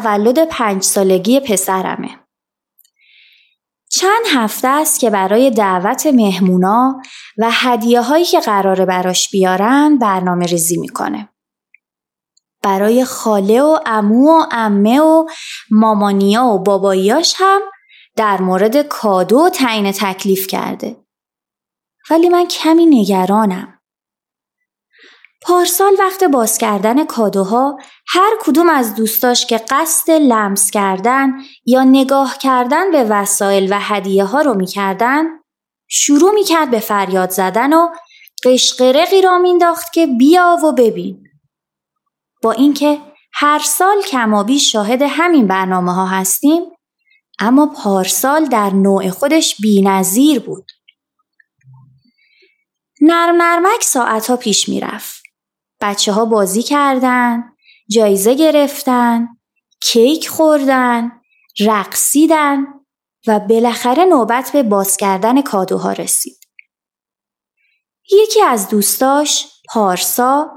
تولد پنج سالگی پسرمه. چند هفته است که برای دعوت مهمونا و هدیه هایی که قراره براش بیارن برنامه ریزی می‌کنه. برای خاله و امو و امه و مامانیا و باباییاش هم در مورد کادو تعیین تکلیف کرده. ولی من کمی نگرانم. پارسال وقت باز کردن کادوها هر کدوم از دوستاش که قصد لمس کردن یا نگاه کردن به وسایل و هدیه ها رو می‌کردن شروع می‌کرد به فریاد زدن و قشقرقی را مینداخت که بیا و ببین. با اینکه هر سال کمابی شاهد همین برنامه ها هستیم اما پارسال در نوع خودش بینظیر بود. نرم نرمک ساعتها پیش می‌رفت. بچه ها بازی کردن، جایزه گرفتن، کیک خوردن، رقصیدن و بالاخره نوبت به باز کردن کادوها رسید. یکی از دوستاش پارسا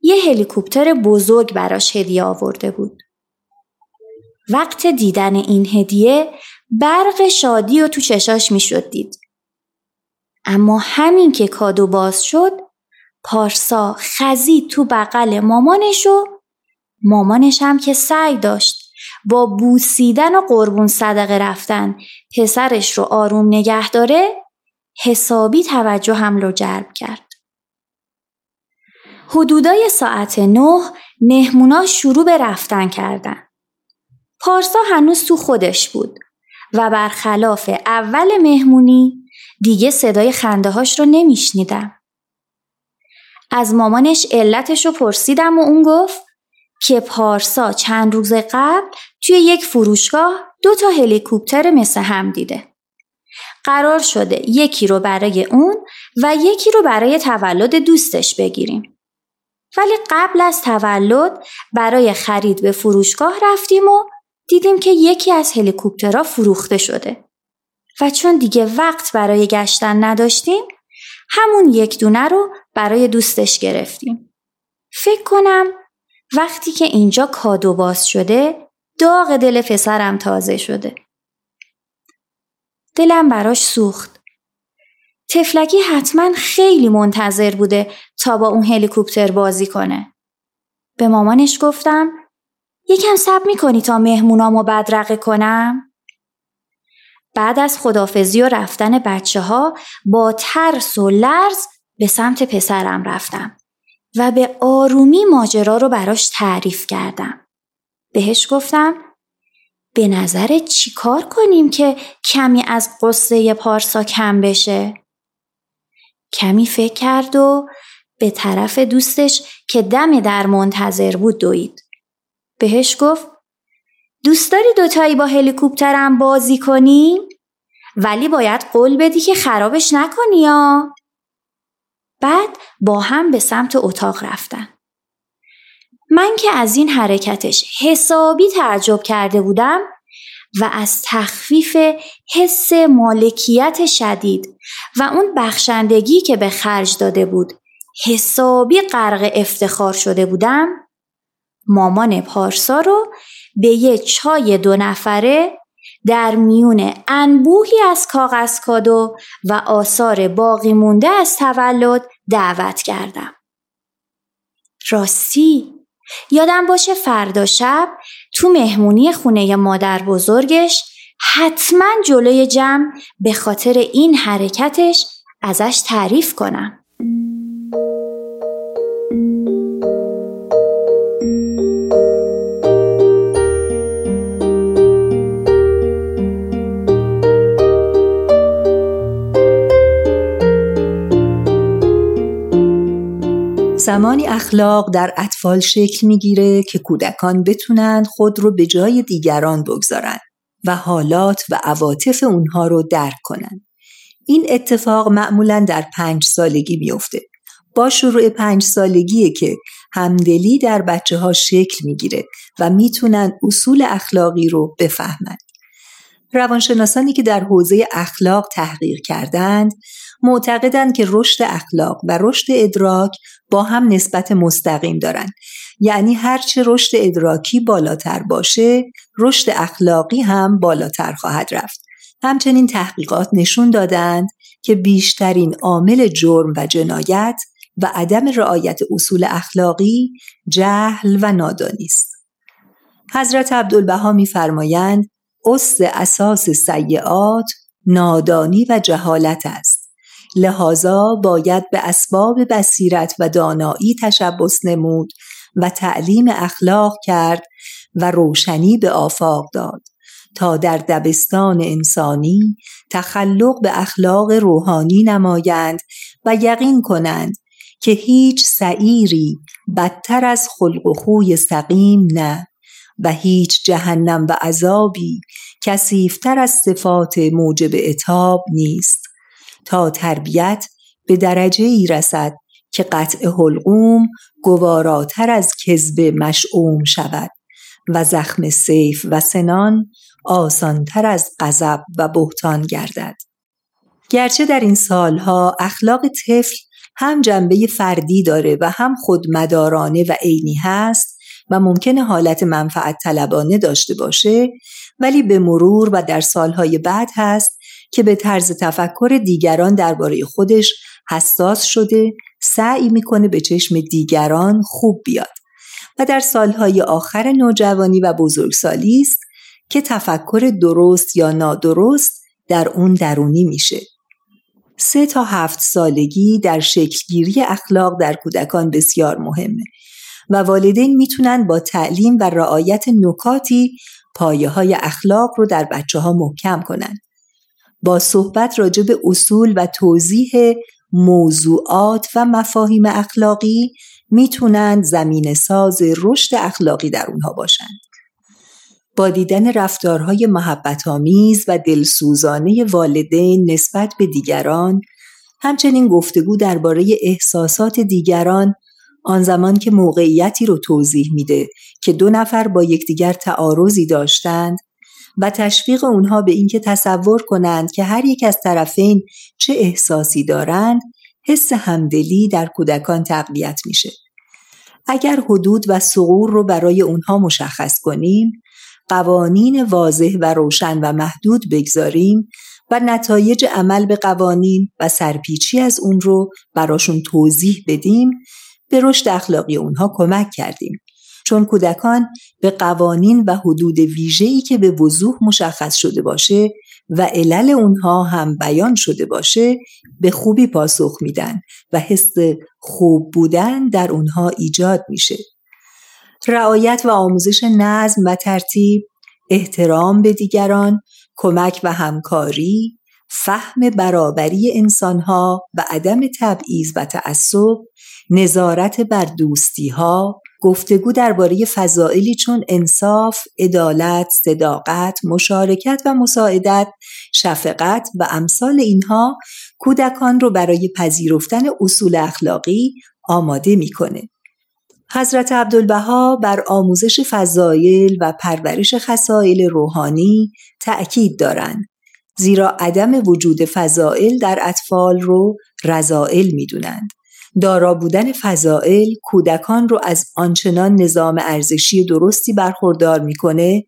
یه هلیکوپتر بزرگ براش هدیه آورده بود. وقت دیدن این هدیه برق شادی و تو چشاش می‌شد دید. اما همین که کادو باز شد پارسا خزید تو بغل مامانش و مامانش هم که سعی داشت با بوسیدن و قربون صدقه رفتن پسرش رو آروم نگه داره حسابی توجه هم رو جلب کرد. حدودای ساعت نه نهمونا شروع به رفتن کردن. پارسا هنوز تو خودش بود و برخلاف اول مهمونی دیگه صدای خنده هاش رو نمیشنیدم. از مامانش علتش رو پرسیدم و اون گفت که پارسا چند روز قبل توی یک فروشگاه دو تا هلیکوپتر مثل هم دیده. قرار شده یکی رو برای اون و یکی رو برای تولد دوستش بگیریم. ولی قبل از تولد برای خرید به فروشگاه رفتیم و دیدیم که یکی از هلیکوپترها فروخته شده. و چون دیگه وقت برای گشتن نداشتیم همون یک دونه رو برای دوستش گرفتیم. فکر کنم وقتی که اینجا کادو باز شده داغ دل پسرم تازه شده. دلم براش سوخت. تفلکی حتما خیلی منتظر بوده تا با اون هلیکوپتر بازی کنه. به مامانش گفتم یکم سب می‌کنی تا مهمونامو بدرقه کنم؟ بعد از خدافزی و رفتن بچه ها با ترس و لرز به سمت پسرم رفتم و به آرومی ماجرا رو براش تعریف کردم. بهش گفتم به نظر چی کار کنیم که کمی از قصه پارسا کم بشه؟ کمی فکر کرد و به طرف دوستش که دم در منتظر بود دوید. بهش گفت دوست داری دوتایی با هلیکوپترم بازی کنیم؟ ولی باید قول بدی که خرابش نکنی یا؟ بعد با هم به سمت اتاق رفتن. من که از این حرکتش حسابی تعجب کرده بودم و از تخفیف حس مالکیت شدید و اون بخشندگی که به خرج داده بود حسابی غرق افتخار شده بودم مامان پارسا رو به یه چای دو نفره در میون انبوهی از کاغذ کادو و آثار باقی مونده از تولد دعوت کردم. راستی یادم باشه فردا شب تو مهمونی خونه مادر بزرگش حتما جلوی جمع به خاطر این حرکتش ازش تعریف کنم. زمانی اخلاق در اطفال شکل می‌گیره که کودکان بتونند خود رو به جای دیگران بگذارند و حالات و عواطف اونها رو درک کنند. این اتفاق معمولا در پنج سالگی میفته. با شروع پنج سالگیه که همدلی در بچه ها شکل می‌گیره و می‌تونن اصول اخلاقی رو بفهمند. روانشناسانی که در حوزه اخلاق تحقیق کردند معتقدند که رشد اخلاق و رشد ادراک با هم نسبت مستقیم دارند. یعنی هرچه رشد ادراکی بالاتر باشه رشد اخلاقی هم بالاتر خواهد رفت. همچنین تحقیقات نشون دادند که بیشترین عامل جرم و جنایت و عدم رعایت اصول اخلاقی جهل و نادانی است. حضرت عبدالبها میفرمایند اس اساس سیعات نادانی و جهالت است. لحاظا باید به اسباب بصیرت و دانایی تشبس نمود و تعلیم اخلاق کرد و روشنی به آفاق داد تا در دبستان انسانی تخلق به اخلاق روحانی نمایند و یقین کنند که هیچ سعیری بدتر از خلق و خوی سقیم نه. و هیچ جهنم و عذابی کسیفتر از صفات موجب اتاب نیست. تا تربیت به درجه ای رسد که قطع حلقوم گواراتر از کذب مشعوم شود و زخم سیف و سنان آسانتر از غضب و بهتان گردد. گرچه در این سالها اخلاق طفل هم جنبه فردی داره و هم خودمدارانه و عینی هست و ممکنه حالت منفعت طلبانه داشته باشه ولی به مرور و در سالهای بعد هست که به طرز تفکر دیگران درباره خودش حساس شده سعی می‌کنه به چشم دیگران خوب بیاد. و در سالهای آخر نوجوانی و بزرگسالی است که تفکر درست یا نادرست در اون درونی میشه. سه تا هفت سالگی در شکلگیری اخلاق در کودکان بسیار مهمه. و والدین می‌تونن با تعلیم و رعایت نکاتی پایه های اخلاق رو در بچه ها محکم کنند. با صحبت راجع به اصول و توضیح موضوعات و مفاهیم اخلاقی می‌تونند زمین ساز رشد اخلاقی در اونها باشند. با دیدن رفتارهای محبت آمیز و دلسوزانه والدین نسبت به دیگران همچنین گفتگو درباره احساسات دیگران آن زمان که موقعیتی رو توضیح میده که دو نفر با یکدیگر تعارضی داشتند و تشویق اونها به اینکه تصور کنند که هر یک از طرفین چه احساسی دارند حس همدلی در کودکان تقویت میشه. اگر حدود و سغور رو برای اونها مشخص کنیم قوانین واضح و روشن و محدود بگذاریم و نتایج عمل به قوانین و سرپیچی از اون رو براشون توضیح بدیم به رشد اخلاقی اونها کمک کردیم. چون کودکان به قوانین و حدود ویژه‌ای که به وضوح مشخص شده باشه و علل اونها هم بیان شده باشه به خوبی پاسخ میدن و حس خوب بودن در اونها ایجاد میشه. رعایت و آموزش نظم و ترتیب احترام به دیگران کمک و همکاری فهم برابری انسانها و عدم تبعیض و تعصب نظارت بر دوستی ها گفتگو درباره فضائلی چون انصاف، عدالت، صداقت، مشارکت و مساعدت، شفقت و امثال اینها کودکان رو برای پذیرفتن اصول اخلاقی آماده می‌کنه. حضرت عبدالبها بر آموزش فضایل و پرورش خصایل روحانی تأکید دارند زیرا عدم وجود فضائل در اطفال رو رضائل می‌دونند دارا بودن فضائل کودکان رو از آنچنان نظام ارزشی درستی برخوردار می‌کنه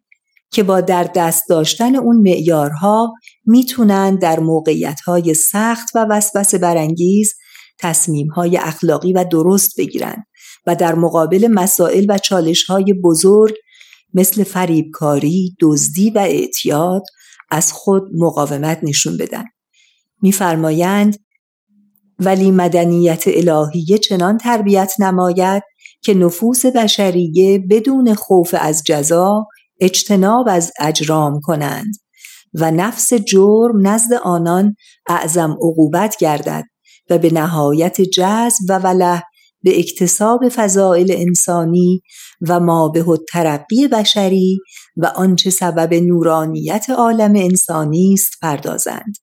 که با در دست داشتن اون معیارها می‌تونن در موقعیتهای سخت و وسوسه برانگیز تصمیمهای اخلاقی و درست بگیرند و در مقابل مسائل و چالشهای بزرگ مثل فریبکاری، دزدی و اعتیاد از خود مقاومت نشون بدن. میفرمایند ولی مدنیت الهیه چنان تربیت نماید که نفوس بشریه بدون خوف از جزا اجتناب از اجرام کنند و نفس جرم نزد آنان اعظم عقوبت گردد و به نهایت جذب و وله به اکتساب فضائل انسانی و ما به ترقی بشری و آنچه سبب نورانیت عالم انسانی است پردازند.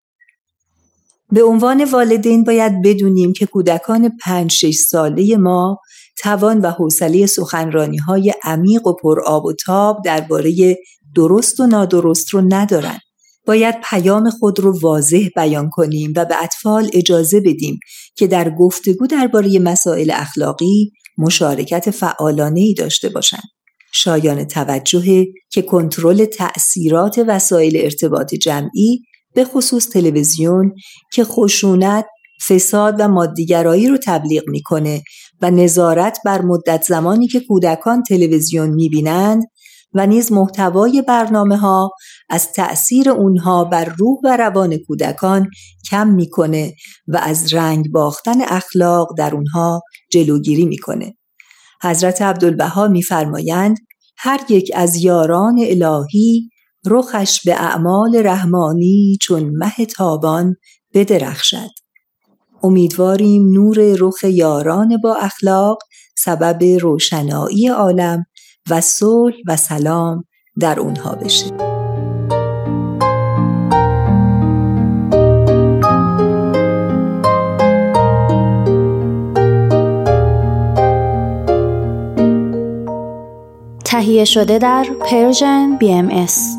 به عنوان والدین باید بدونیم که کودکان پنج شش ساله ما توان و حوصله سخنرانی های عمیق و پر آب و تاب درباره درست و نادرست رو ندارند. باید پیام خود رو واضح بیان کنیم و به اطفال اجازه بدیم که در گفتگو درباره مسائل اخلاقی مشارکت فعالانه ای داشته باشند. شایان توجه که کنترل تأثیرات وسایل ارتباط جمعی به خصوص تلویزیون که خشونت، فساد و مادیگرایی رو تبلیغ می‌کنه و نظارت بر مدت زمانی که کودکان تلویزیون می‌بینند و نیز محتوای برنامه ها از تأثیر اونها بر روح و روان کودکان کم می‌کنه و از رنگ باختن اخلاق در اونها جلوگیری می‌کنه. حضرت عبدالبها میفرمایند هر یک از یاران الهی رخش به اعمال رحمانی چون مه تابان بدرخشد. امیدواریم نور رخ یاران با اخلاق سبب روشنایی عالم و صلح و سلام در اونها بشه تهیه شده در پرژن BMS